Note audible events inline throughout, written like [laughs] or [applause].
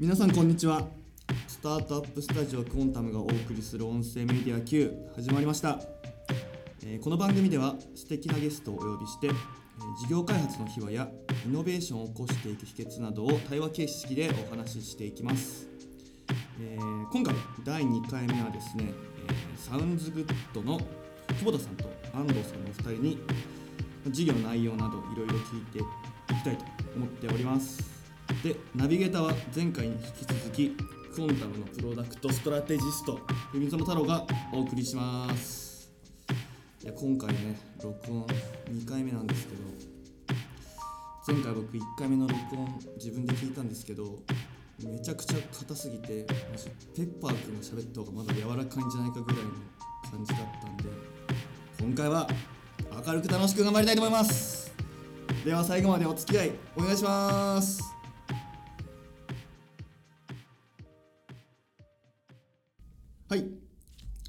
皆さんこんにちは。スタートアップスタジオクオンタムがお送りする音声メディア Q 始まりました、えーこの番組では素敵なゲストをお呼びして、えー事業開発の秘話やイノベーションを起こしていく秘訣などを対話形式でお話ししていきます、えー今回第2回目はですね、えーサウンズグッドの久保田さんと安藤さんのお二人に事業の内容などいろいろ聞いていきたいと思っております。でナビゲーターは前回に引き続きクオンタムのプロダクトストラテジスト文園太郎がお送りします。いや今回ね録音2回目なんですけど前回僕1回目の録音自分で聞いたんですけどめちゃくちゃ硬すぎてペッパーくんが喋った方がまだ柔らかいんじゃないかぐらいの感じだったんで今回は明るく楽しく頑張りたいと思います。では最後までお付き合いお願いします。はい。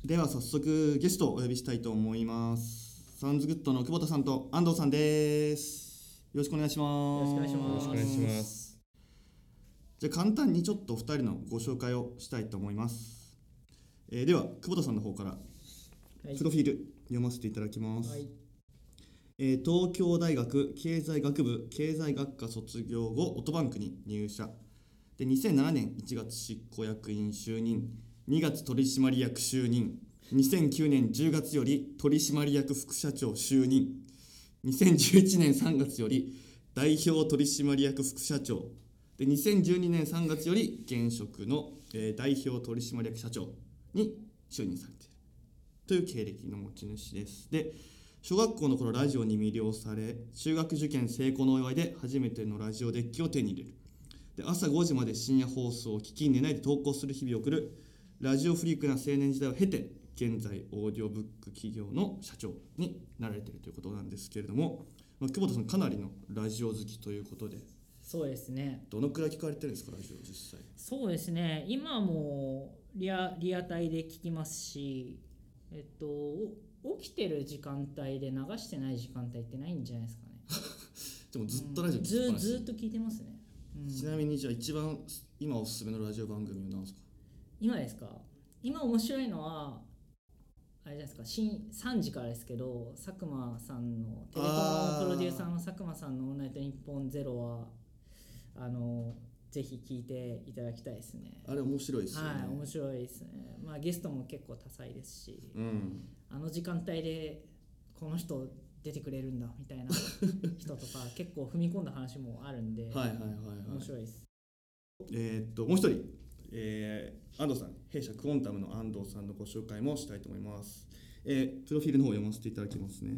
では早速ゲストをお呼びしたいと思います。サウンズグッドの久保田さんと安藤さんです。よろしくお願いします。よろしくお願いします。じゃあ簡単にちょっとお二人のご紹介をしたいと思います、えーでは久保田さんの方からはい。プロフィール読ませていただきます、はい。えー東京大学経済学部経済学科卒業後オトバンクに入社。で2007年1月執行役員就任2月取締役就任。2009年10月より取締役副社長就任。2011年3月より代表取締役副社長。で2012年3月より現職の、えー代表取締役社長に就任されている。という経歴の持ち主です。で小学校の頃ラジオに魅了され中学受験成功のお祝いで初めてのラジオデッキを手に入れる。で朝5時まで深夜放送を聞き寝ないで投稿する日々を送るラジオフリークな青年時代を経て現在オーディオブック企業の社長になられているということなんですけれども、まあ、久保田さんかなりのラジオ好きということでそうですね。どのくらい聞かれてるんですかラジオ実際？そうですね。今もリアリアタイで聞きますしえっとお起きてる時間帯で流してない時間帯ってないんじゃないですかね。[laughs] でもずっとラジオずっと聞いてますね、うん。ちなみにじゃあ一番今おすすめのラジオ番組は何ですか？今ですか？今面白いのはあれじゃないですか？新3時からですけど佐久間さんのテレコのプロデューサーの佐久間さんの「オールナイトニッポンゼロはあのぜひ聞いていただきたいですね。あれ面白いですよね、はい面白いですね。まあゲストも結構多彩ですしうん。あの時間帯でこの人出てくれるんだみたいな [laughs] 人とか結構踏み込んだ話もあるんで、はいはいはい面はい。白いです。えーっともう一人、えー安藤さん弊社クオンタムの安藤さんのご紹介もしたいと思います、えープロフィールの方を読ませていただきますね、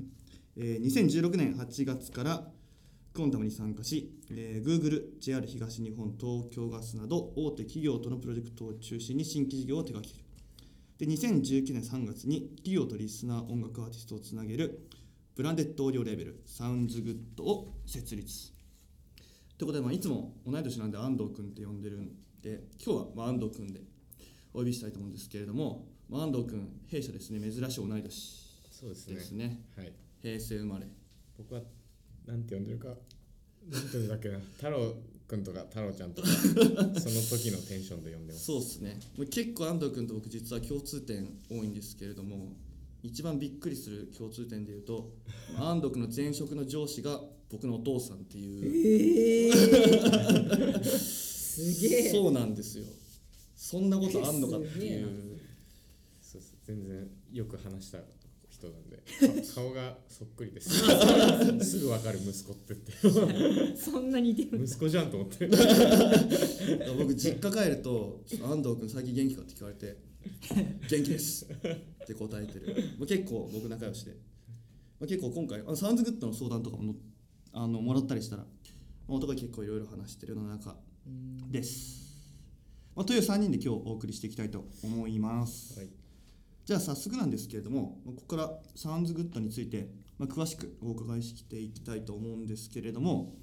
えー2016年8月からクオンタムに参加し、えー Google、JR 東日本、東京ガスなど大手企業とのプロジェクトを中心に新規事業を手掛ける。で2019年3月に企業とリスナー音楽アーティストをつなげるブランデッドオーディオレベルサウンズグッドを設立。ということで、まあ、いつも同い年なんで安藤君って呼んでるんで今日はまあ安藤君でお呼びしたいと思うんですけれども、まあ、安藤君弊社ですね。珍しい同い年そうですね。はい。平成生まれ。僕はなんて呼んでるか、なんて呼んでたっけな、太郎くんとか太郎ちゃんとか、[laughs] その時のテンションで呼んでます。そうですね。結構安藤君と僕実は共通点多いんですけれども一番びっくりする共通点で言うとまあ [laughs] 安藤君の前職の上司が僕のお父さんっていう。ええ [laughs] すげえそうなんですよそんなことあんのかっていうそう。全然よく話した人なんで、か [laughs] 顔がそっくりです。[laughs] すぐわかる息子って言っそんな似てて、る息子じゃんと思って。[laughs] 僕実家帰ると「ちょっと安藤君最近元気か?」って聞かれて「元気です」って答えてる、まあ、結構僕仲良しで、まあ、結構今回あのサウンズグッドの相談とかものあのもらったりしたら、まあ、お互い結構いろいろ話してるような中です、まあ、という3人で今日お送りしていきたいと思います、はい。じゃあ早速なんですけれどもまあここからサウンズグッドについて、まあ、詳しくお伺いしていきたいと思うんですけれども、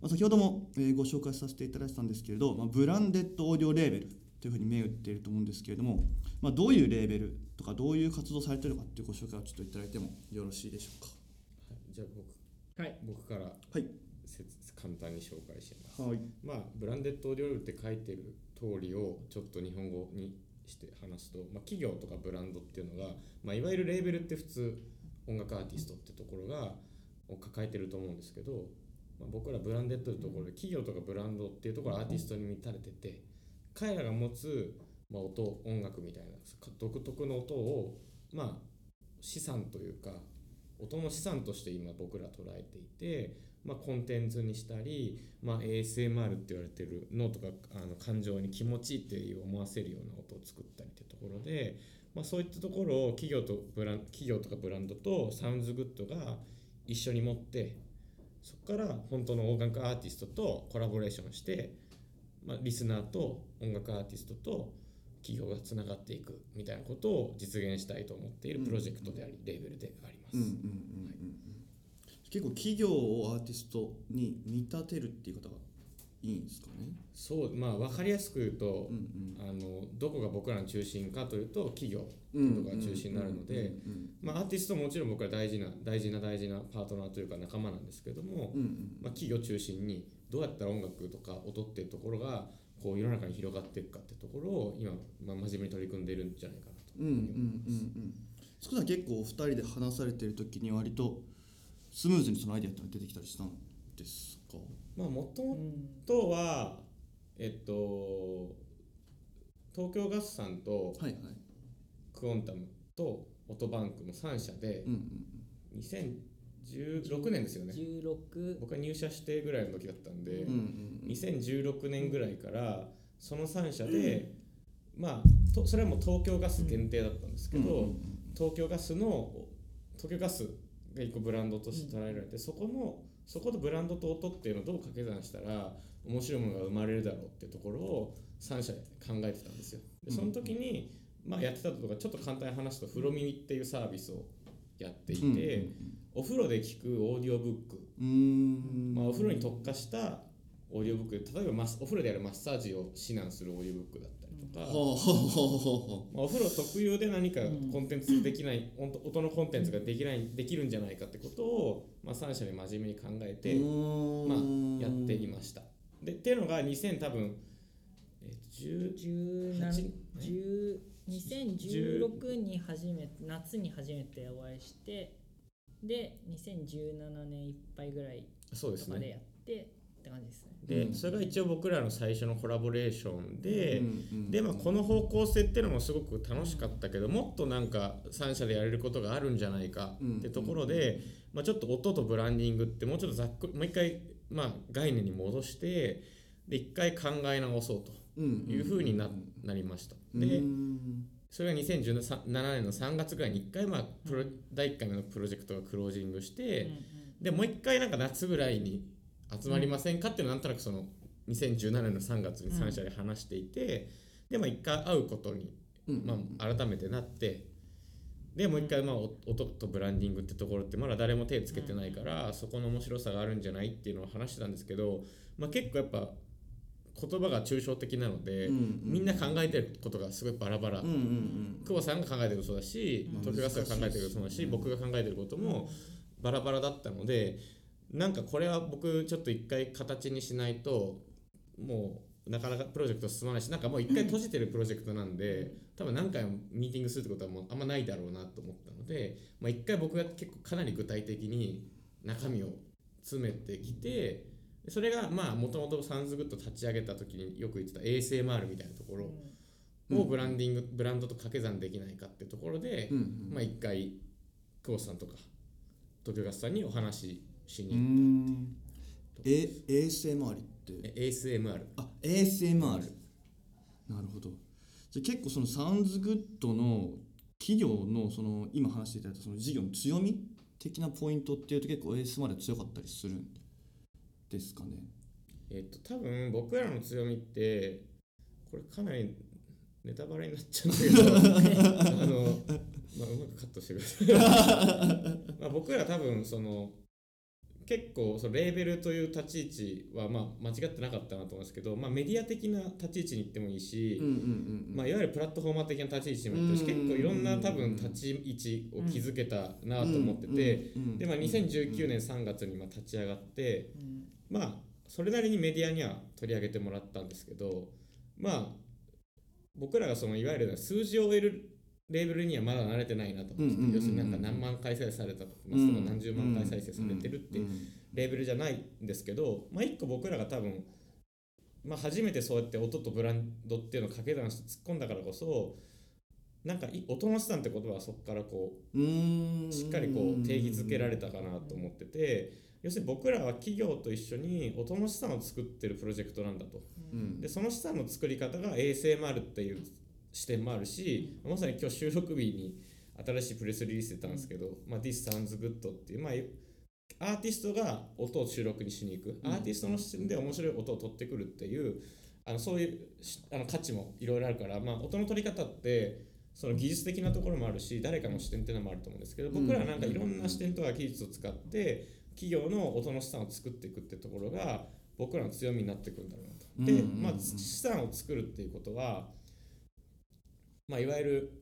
まあ、先ほども、えーご紹介させていただいたんですけれど、まあ、ブランデッドオーディオレーベルというふうに銘打っていると思うんですけれども、まあ、どういうレーベルとかどういう活動されているのかっていうご紹介をちょっといただいてもよろしいでしょうか？はい。じゃあ僕。はい。僕からはい説簡簡単に紹介します。はいまあ、ブランデッドオーディオルって書いてる通りをちょっと日本語にして話すと、まあ、企業とかブランドっていうのが、まあ、いわゆるレーベルって普通音楽アーティストってところがを抱えてると思うんですけど、まあ、僕らブランデッドのところで企業とかブランドっていうところはアーティストに満たれてて彼らが持つ、まあ、音音楽みたいな独特の音を、まあ、資産というか音の資産として今僕ら捉えていて、まあ、コンテンツにしたり、まあ、ASMR って言われてる脳とかあの感情に気持ちいいって思わせるような音を作ったりってところで、まあ、そういったところを企業とブラン企業とかブランドとサウンズグッドが一緒に持ってそこから本当の音楽アーティストとコラボレーションして、まあ、リスナーと音楽アーティストと企業がつながっていくみたいなことを実現したいと思っているプロジェクトであり、レーベルであります。うんうんうんうんうん結構企業をアーティストに見立てるっていう方がいいんですかね？そうまあ分かりやすく言うと、うんうん。あのどこが僕らの中心かというと企業うんとかが中心になるので、まあ、アーティストももちろん僕ら大事な大事な大事なパートナーというか仲間なんですけども、うんうんまあ、企業中心にどうやったら音楽とか音っていうところがこう世の中に広がっていくかっていうところを今、まあ、真面目に取り組んでいるんじゃないかなとうんうんうんうん。そこさん結構お二人で話されてる時に割とスムーズにそのアイデアってのが出てきたりしたんですか？まあもともうん。とはえっと東京ガスさんとはいはい。クオンタムとオトバンクの3社でうんうん2016年ですよね。16僕が入社してぐらいの時だったんで、うんうん2016年ぐらいからその3社で、まあとそれはもう東京ガス限定だったんですけど、うんうん。東京ガスの東京ガスが一個ブランドとして捉えられて、そこのそことブランドと音っていうのをどう掛け算したら面白いものが生まれるだろうっていうところを3社で考えてたんですよ。でその時に、まあ、やってたことがちょっと簡単に話すと「風呂耳」っていうサービスをやっていて、うん。お風呂で聞くオーディオブック。うん。うんまあ、お風呂に特化したオーディオブック。例えばマスお風呂でやるマッサージを指南するオーディオブックだったりとか、お風呂特有で何かうん。コンテンツできない、音音のコンテンツができないできるんじゃないかってことを、まあ、3社で真面目に考えて、うまあ、やっていました。でっていうのが2000多分、えー、10 17 10 10 2016に初めて夏に初めてお会いしてで2017年いっぱいぐらいとかでやってって感じですね。で、うん。それが一応僕らの最初のコラボレーションで、うんうんでまあこの方向性っていうのもすごく楽しかったけどもっとなんか3社でやれることがあるんじゃないかってところで、まあ、ちょっと音とブランディングってもうちょっとざっくりもう一回まあ概念に戻してで一回考え直そうというふうにな,、なりました。で、うん。それが2017年の3月ぐらいに1回、まあ、プロ第1回目のプロジェクトがクロージングして、うんうん。でもう1回なんか夏ぐらいに集まりませんかっていうのはなんとなくその2017年の3月に3社で話していて、でも1回会うことに、うん。まあ、改めてなってでもう1回、まあ、お音とブランディングってところってまだ誰も手つけてないから、そこの面白さがあるんじゃないっていうのを話してたんですけど、まあ、結構やっぱ言葉が抽象的なので、みんな考えてることがすごいバラバラ。久保さんが考えてることそうだし、うん。東京ガスが考えてることそうだし、僕が考えてることもバラバラだったのでなんかこれは僕ちょっと一回形にしないともうなかなかプロジェクト進まないしなんかもう一回閉じてるプロジェクトなんで多分何回もミーティングするってことはもうあんまないだろうなと思ったので、まあ、一回僕が結構かなり具体的に中身を詰めてきてそれがまあもともとサウンズグッド立ち上げた時によく言ってた ASMR みたいなところをブランディング、ブランドと掛け算できないかってところで、うんうん。まあ一回久保田さんとか東京ガスさんにお話ししうにん。え ASMR って？え ASMR あ ASMR なるほど。じゃあ結構そのサウンズグッドの企業のその今話していただいたその事業の強み的なポイントっていうと結構 ASMR 強かったりするんですかね？えっと多分僕らの強みってこれかなりネタバレになっちゃうんだけど [laughs] あの、まあ、うまくカットしてください。[laughs] まあ僕ら多分その結構そのレーベルという立ち位置はまあ間違ってなかったなと思うんですけど、まあ、メディア的な立ち位置に行ってもいいし、まあ、いわゆるプラットフォーマー的な立ち位置にも行ってるしうん結構いろんな多分立ち位置を築けたなと思ってて、でまあ、2019年3月にまあ立ち上がって、うんまあそれなりにメディアには取り上げてもらったんですけどまあ僕らがそのいわゆる数字を追えるレーベルにはまだ慣れてないなと思ってうんうん要するになんか何万回再生されたとかうん何十万回再生されてるってレーベルじゃないんですけど、まあ、一個僕らが多分、まあ、初めてそうやって音とブランドっていうのを掛け算して突っ込んだからこそなんかい音の資産って言葉はそこからこうしっかりこう定義づけられたかなと思ってて要するに僕らは企業と一緒に音の資産を作ってるプロジェクトなんだと。うん。でその資産の作り方が ASMR っていう視点もあるしまさに今日収録日に新しいプレスリリース出たんですけど「まあ、This Sounds Good」っていう、まあ、アーティストが音を収録にしに行く、アーティストの視点で面白い音を取ってくるっていうあのそういうしあの価値もいろいろあるから、まあ、音の取り方ってその技術的なところもあるし誰かの視点っていうのもあると思うんですけど僕らはなんかいろんな視点とか技術を使って企業の音の資産を作っていくってところが僕らの強みになってくるんだろうなと。で、まあ、資産を作るっていうことは、まあ、いわゆる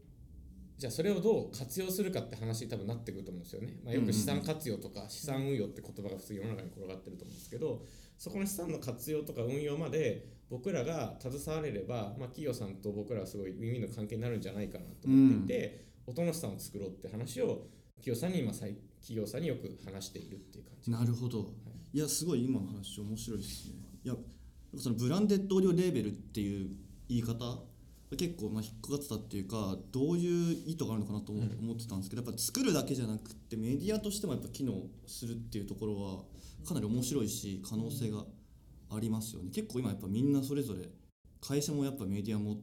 じゃあそれをどう活用するかって話に多分なってくると思うんですよね。まあ、よく資産活用とか資産運用って言葉が普通世の中に転がってると思うんですけどそこの資産の活用とか運用まで僕らが携われれば、まあ、企業さんと僕らはすごいウィンウィンの関係になるんじゃないかなと思っていて、音の資産を作ろうって話を企業さんに今最企業さんによく話しているっていう感じ。なるほどいやすごい今の話面白いですねいやそのブランデッドオーディオレーベルっていう言い方結構まあ引っかかってたっていうかどういう意図があるのかなと思ってたんですけどやっぱ作るだけじゃなくてメディアとしてもやっぱ機能するっていうところはかなり面白いし可能性がありますよね。結構今やっぱみんなそれぞれ会社もやっぱメディア持っ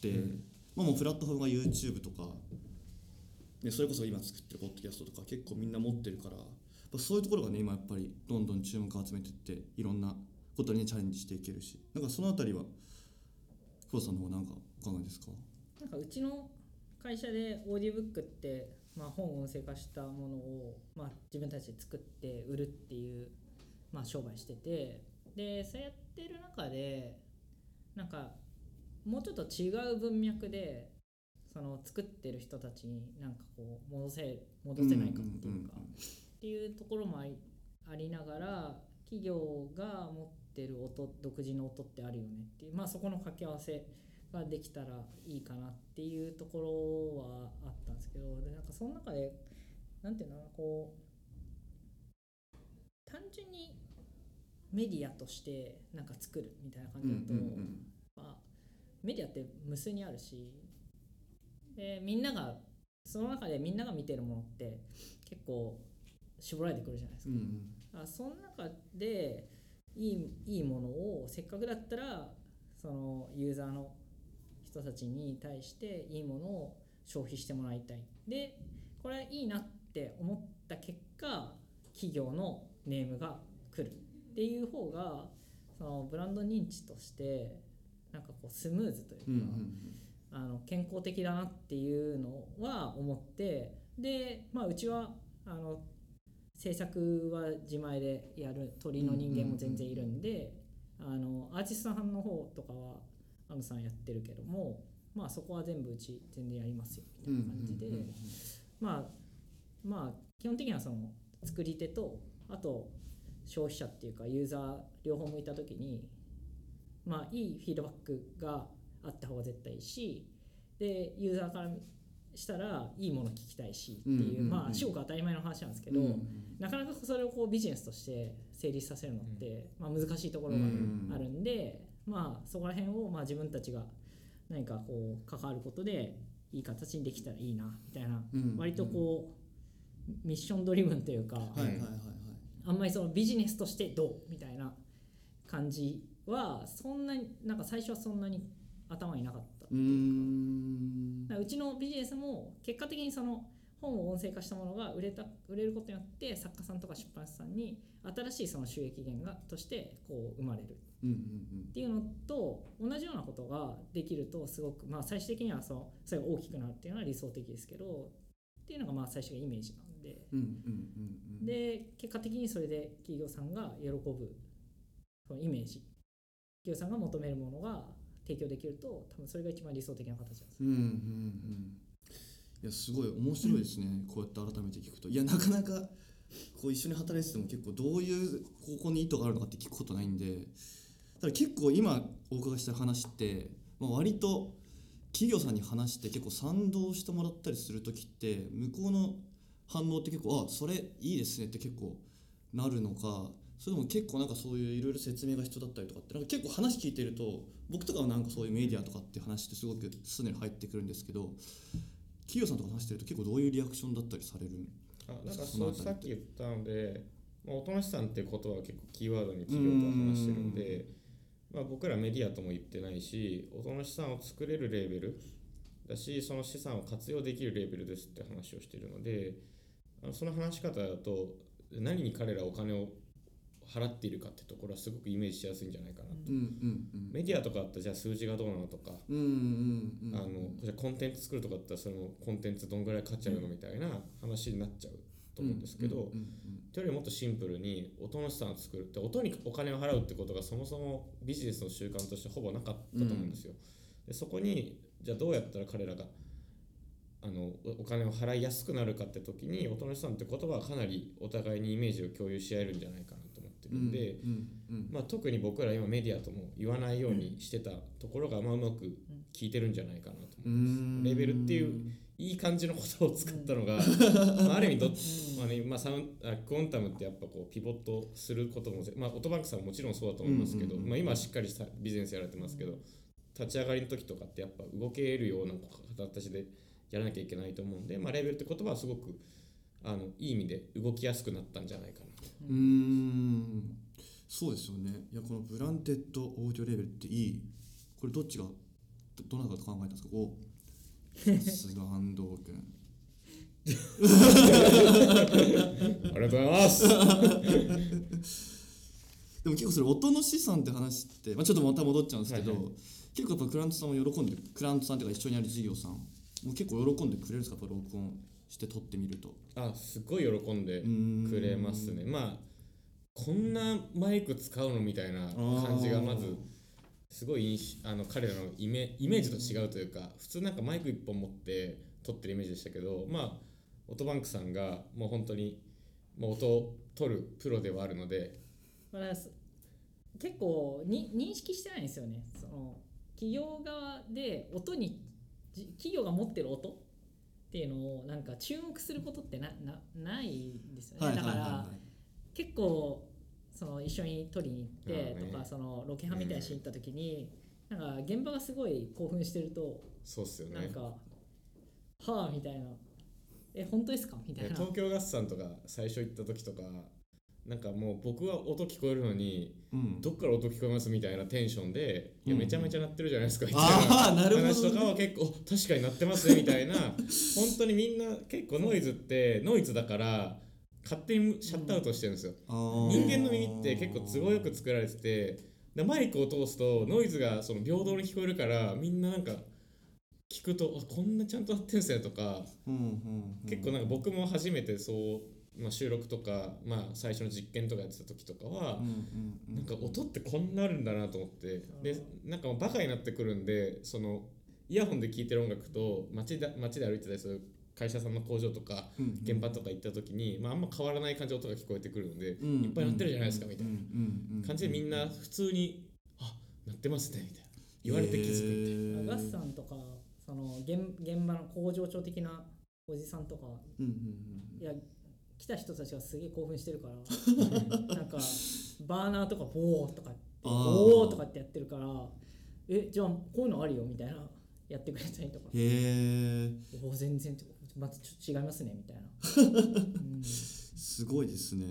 て、うん。まあ、もうプラットフォームが YouTube とかでそれこそ今作ってるポッドキャストとか結構みんな持ってるからやっぱそういうところがね今やっぱりどんどん注目を集めていっていろんなことにねチャレンジしていけるしなんかそのあたりは久保さんの方なんかいかがですか？なんかうちの会社でオーディオブックって、まあ、本を音声化したものを、まあ、自分たちで作って売るっていう、まあ、商売しててでそうやってる中でなんかもうちょっと違う文脈でその作ってる人たちになんかこう戻せ戻せないかっていうか、っていうところもありありながら企業が持ってる音独自の音ってあるよねっていうまあそこの掛け合わせができたらいいかなっていうところはあったんですけどでなんかその中でなんていうのかなこう単純にメディアとしてなんか作るみたいな感じだと、まあ、メディアって無数にあるしでみんながその中でみんなが見てるものって結構絞られてくるじゃないですか。うんうんあその中でいいいいものをせっかくだったらそのユーザーの人たちに対していいものを消費してもらいたい。でこれいいなって思った結果企業のネームが来る。っていう方がそのブランド認知としてなんかこうスムーズというか、うんうんあの健康的だなっていうのは思ってで、まあ、うちはあの制作は自前でやる。鳥の人間も全然いるんで、あのアーティストさんの方とかはアムさんやってるけども、まあ、そこは全部うち全然やりますよみたいな感じで、まあまあ基本的にはその作り手とあと消費者っていうかユーザー両方向いた時にまあいいフィードバックがあった方が絶対いいしでユーザーからしたらいいもの聞きたいしっていう、まあ至極当たり前の話なんですけど、なかなかそれをこうビジネスとして成立させるのって、まあ、難しいところがうんあるん。で、まあそこら辺をまあ自分たちが何かこう関わることでいい形にできたらいいなみたいな、うん割とこうミッションドリブンというか、はいはいはいはいあんまりそのビジネスとしてどうみたいな感じはそんなになんか最初はそんなに頭になかったうーん。だからうちのビジネスも結果的にその本を音声化したものが売れた売れることによって作家さんとか出版社さんに新しいその収益源がとしてこう生まれる。っていうのと同じようなことができるとすごくまあ最終的にはそうそれが大きくなるっていうのは理想的ですけどっていうのがまあ最初がイメージなんで。で結果的にそれで企業さんが喜ぶそのイメージ。企業さんが求めるものが提供できると多分それが一番理想的な形なんですうんうんうんいやすごい面白いですね、こうやって改めて聞くと。いやなかなかこう一緒に働いてても結構どういう方向に意図があるのかって聞くことないんで。ただ結構今お伺いした話って、まあ、割と企業さんに話して結構賛同してもらったりする時って向こうの反応って結構あそれいいですねって結構なるのかそれとも結構なんかそういういろいろ説明が必要だったりとかってなんか結構話聞いてると僕とかはなんかそういうメディアとかって話ってすごくすでに入ってくるんですけど企業さんとか話してると結構どういうリアクションだったりされるあなんかそうさっき言ったので、まあ、おとなしさんって言葉は結構キーワードに企業とは話してるんで、まあ、僕らメディアとも言ってないしおとなしさんを作れるレーベルだしその資産を活用できるレーベルですって話をしているのであのその話し方だと何に彼らお金を払っているかってところはすごくイメージしやすいんじゃないかなと、うんうんメディアとかだったらじゃあ数字がどうなのとか、コンテンツ作るとかだったらそのコンテンツどんぐらい価値あるのみたいな話になっちゃうと思うんですけど、うんうんというよりもっとシンプルに音の資産を作るって音にお金を払うってことがそもそもビジネスの習慣としてほぼなかったと思うんですよ。でそこにじゃあどうやったら彼らがあのおお金を払いやすくなるかって時に音の資産って言葉はかなりお互いにイメージを共有し合えるんじゃないかなってうんるんで、まあ、特に僕ら今メディアとも言わないようにしてたところがまあうまく効いてるんじゃないかなとう思います。ん。レベルっていういい感じのことを使ったのが、[laughs] まあ、ある意味どっまあねまあ、サウンあクオンタムってやっぱこうピボットすることも、まあ、オートバンクさんももちろんそうだと思いますけど、まあ、今はしっかりしたビジネスやられてますけど立ち上がりの時とかってやっぱ動けるような形でやらなきゃいけないと思うんで、まあ、レベルって言葉はすごくあのいい意味で動きやすくなったんじゃないかな。と。うーん。そうですよね。いやこのブランデッドオーディオレベルっていい。これどっちがどどなたが考えたんですか？お。さすが安藤君ありがとうございます。でも結構それ音の資産って話って、まあ、ちょっとまた戻っちゃうんですけど、はいは結構やっぱクラントさんも喜んでクラントさんっていうか一緒にやる事業さんもう結構喜んでくれるんですか？やっぱ録音して撮ってみると。あすごい喜んでくれますね。まあこんなマイク使うのみたいな感じがまずすごいあの彼らのイメイメージと違うというか普通なんかマイク1本持って撮ってるイメージでしたけどまあオートバンクさんがもう本当にもう音を取るプロではあるので。まあ、す結構に認識してないんですよね。その企業側で音にじ企業が持ってる音っていうのをなんか注目することってななないんですよね、だから結構その一緒に撮りに行ってとか、そのロケハンみたいなシーン行った時に、なんか現場がすごい興奮してるとそうっすよね。なんか、はあみたいな。え本当ですかみたいな。東京ガスさんとか最初行った時とかなんかもう僕は音聞こえるのにうん。どっから音聞こえますみたいなテンションで、いやうん。めちゃめちゃ鳴ってるじゃないですかみたいなああなるほど、ね、話とかは結構確かになってますねみたいな [laughs] 本当にみんな結構ノイズってノイズだから勝手にシャットアウトしてるんですよ、人間の耳って結構都合よく作られててでマイクを通すとノイズがその平等に聞こえるからみんななんか聞くとあこんなちゃんと鳴ってんすねとかうんうんうん。結構なんか僕も初めてそう、まあ、収録とか、まあ、最初の実験とかやってた時とかは、うんうんうんなんか音ってこんなあるんだなと思って。でなんかもうバカになってくるんでそのイヤホンで聴いてる音楽と街で街で歩いてたりする会社さんの工場とか現場とか行った時に、まあ、あんま変わらない感じで音が聞こえてくるので、うんいっぱい鳴ってるじゃないですかみたいな。感じでみんな普通に「あ鳴ってますね」みたいな。言われて気づくみたいな。ガスさんとかその現現場の工場長的なおじさんとかうんうん。いや来た人たちがすげえ興奮してるから [laughs] なんかバーナーとかボーとかボーとかってやってるからえじゃあこういうのあるよみたいなやってくれたりとか。うんへえお全然またちょっと違いますねみたいな、[laughs] うん。すごいですね。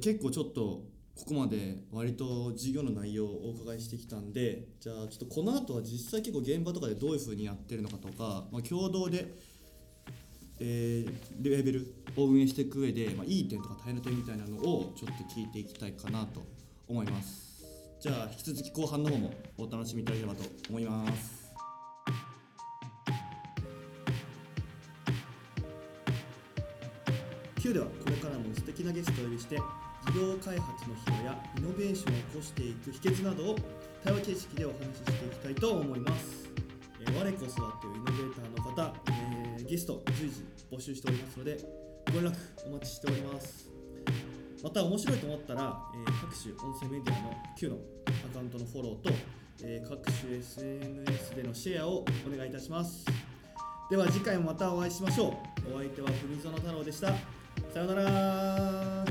結構ちょっとここまで割と授業の内容をお伺いしてきたんでじゃあちょっとこの後は実際結構現場とかでどういうふうにやってるのかとか、まあ、共同で、えーレベルを運営していく上で、まあ、いい点とか大変な点みたいなのをちょっと聞いていきたいかなと思います。じゃあ引き続き後半の方もお楽しみいただければと思います。Q ではこれからも素敵なゲストをお呼びして事業開発の秘話やイノベーションを起こしていく秘訣などを対話形式でお話ししていきたいと思います、えー我こそはというイノベーターの方、ゲスト随時募集しておりますのでご連絡お待ちしております。また面白いと思ったら、えー各種音声メディアの Q のアカウントのフォローと、えー各種 SNS でのシェアをお願いいたします。では次回もまたお会いしましょう。お相手は文園太郎でした。さようなら。